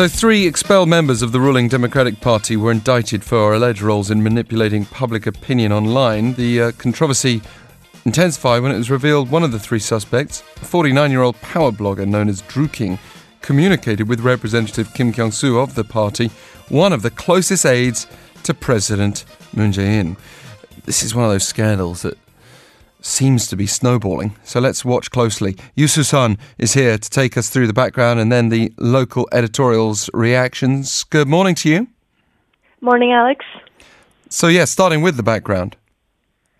So, three expelled members of the ruling Democratic Party were indicted for alleged roles in manipulating public opinion online. The uh, controversy intensified when it was revealed one of the three suspects, a 49 year old power blogger known as Druking, communicated with Representative Kim Kyung Soo of the party, one of the closest aides to President Moon Jae in. This is one of those scandals that seems to be snowballing. So let's watch closely. Yusu Sun is here to take us through the background and then the local editorials reactions. Good morning to you. Morning, Alex. So, yeah, starting with the background.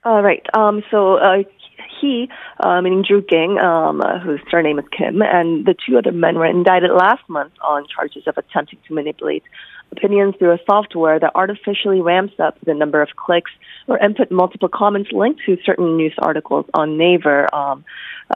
All right. Um, so, uh, he, uh, meaning Druking, um, uh, whose surname is Kim, and the two other men were indicted last month on charges of attempting to manipulate opinions through a software that artificially ramps up the number of clicks or input multiple comments linked to certain news articles on Naver, um,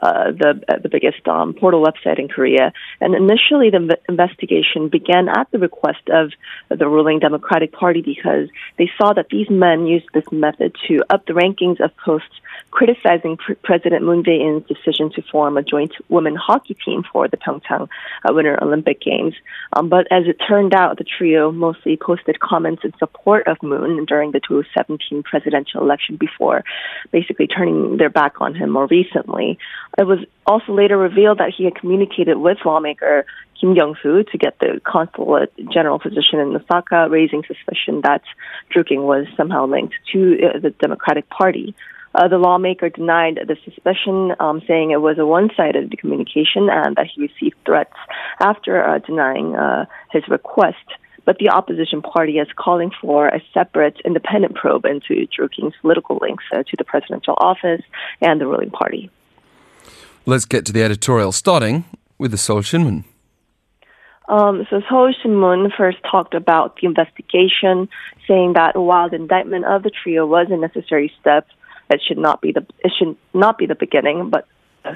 uh, the uh, the biggest um, portal website in Korea. And initially, the investigation began at the request of the ruling Democratic Party because they saw that these men used this method to up the rankings of posts criticizing President Moon Jae-in's decision to form a joint women hockey team for the Pyeongchang uh, Winter Olympic Games. Um, but as it turned out, the trio mostly posted comments in support of Moon during the 2017 presidential election before basically turning their back on him more recently. It was also later revealed that he had communicated with lawmaker Kim Kyung-soo to get the consulate general position in Osaka, raising suspicion that Druking was somehow linked to uh, the Democratic Party. Uh, the lawmaker denied the suspicion, um, saying it was a one-sided communication and that he received threats after uh, denying uh, his request. But the opposition party is calling for a separate independent probe into Druking's political links uh, to the presidential office and the ruling party. Let's get to the editorial, starting with the Seoul Shinmun. Um, so Seoul Shinmun first talked about the investigation, saying that while the indictment of the trio was a necessary step, it should not be the it should not be the beginning, but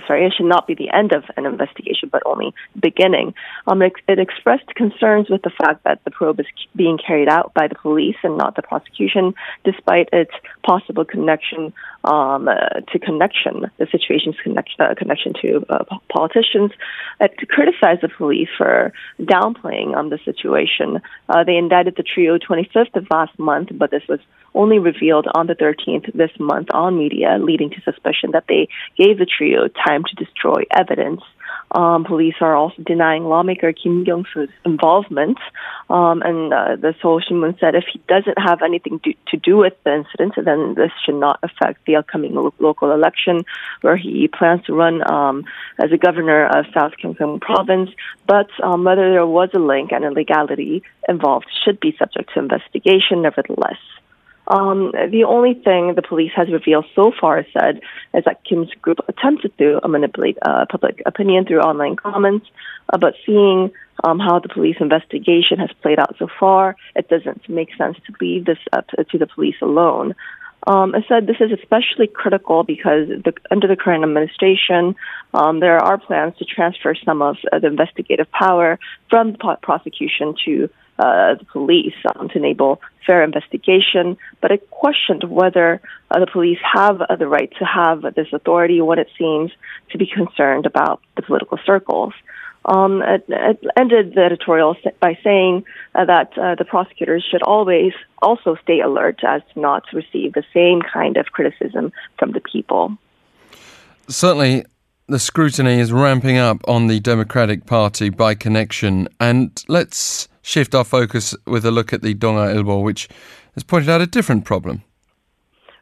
sorry, it should not be the end of an investigation, but only beginning. Um, it, it, expressed concerns with the fact that the probe is being carried out by the police and not the prosecution, despite its possible connection um, uh, to connection, the situation's connection, uh, connection to uh, politicians. Uh, to criticize the police for downplaying um, the situation. Uh, they indicted the trio 25th of last month, but this was only revealed on the 13th this month on media, leading to suspicion that they gave the trio time to destroy evidence. Um, police are also denying lawmaker Kim Kyung-soo's involvement. Um, and uh, the Seoul Shinmun said if he doesn't have anything do, to do with the incident, then this should not affect the upcoming lo- local election where he plans to run um, as a governor of South Gyeongsang province. But um, whether there was a link and illegality involved should be subject to investigation nevertheless. Um, the only thing the police has revealed so far said is that Kim's group attempted to manipulate uh, public opinion through online comments, uh, but seeing um, how the police investigation has played out so far, it doesn't make sense to leave this up to the police alone. Um, I said this is especially critical because the, under the current administration, um, there are plans to transfer some of the investigative power from the prosecution to uh, the police um, to enable fair investigation. But it questioned whether uh, the police have uh, the right to have this authority when it seems to be concerned about the political circles. Um, it, it, ended the editorial by saying uh, that uh, the prosecutors should always also stay alert as to not to receive the same kind of criticism from the people. Certainly, the scrutiny is ramping up on the Democratic Party by connection. And let's shift our focus with a look at the Donga Ilbo, which has pointed out a different problem.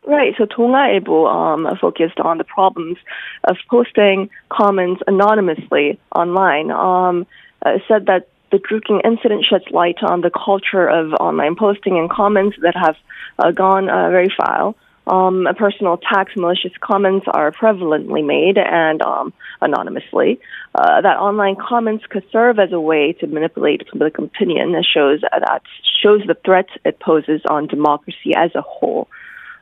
Right. So Donga Ilbo um, focused on the problems of posting comments anonymously online. Um, uh, said that the Druking incident sheds light on the culture of online posting and comments that have uh, gone uh, very foul um, personal attacks, malicious comments are prevalently made and um, anonymously. Uh, that online comments could serve as a way to manipulate public opinion that shows that shows the threat it poses on democracy as a whole.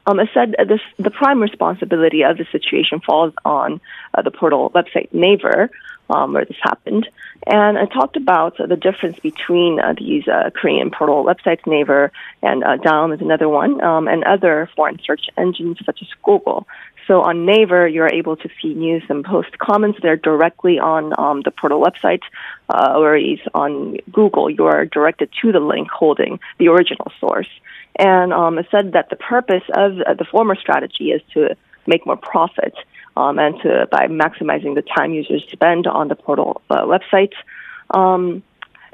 Um, it said this, the prime responsibility of the situation falls on uh, the portal website Naver. um, where this happened. And I talked about uh, the difference between uh, these uh, Korean portal websites, Naver and uh, Daum is another one, um, and other foreign search engines such as Google. So on Naver, you're able to see news and post comments there directly on um, the portal website, uh, whereas on Google, you are directed to the link holding the original source. And um, said that the purpose of the former strategy is to make more profit um, and to by maximizing the time users spend on the portal uh, website. Um,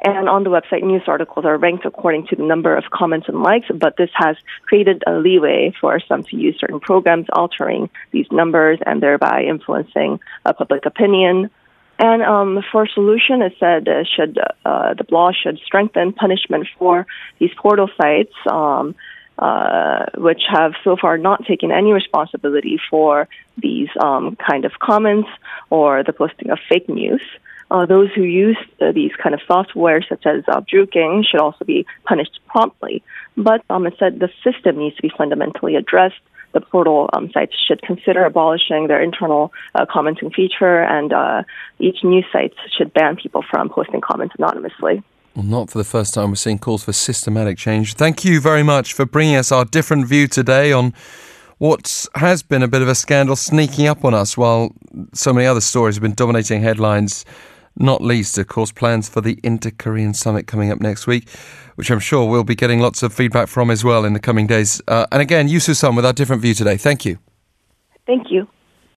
and on the website, news articles are ranked according to the number of comments and likes, but this has created a leeway for some to use certain programs altering these numbers and thereby influencing uh, public opinion. And um, for solution, it said uh, should uh, the law should strengthen punishment for these portal sites, um, uh, which have so far not taken any responsibility for these um, kind of comments or the posting of fake news. Uh, those who use uh, these kind of software, such as uh, should also be punished promptly. But um, it said the system needs to be fundamentally addressed the portal um, sites should consider abolishing their internal uh, commenting feature, and uh, each news site should ban people from posting comments anonymously. Well, not for the first time, we're seeing calls for systematic change. Thank you very much for bringing us our different view today on what has been a bit of a scandal sneaking up on us while so many other stories have been dominating headlines. Not least, of course, plans for the Inter Korean Summit coming up next week, which I'm sure we'll be getting lots of feedback from as well in the coming days. Uh, and again, Yusu Sun with our different view today. Thank you. Thank you.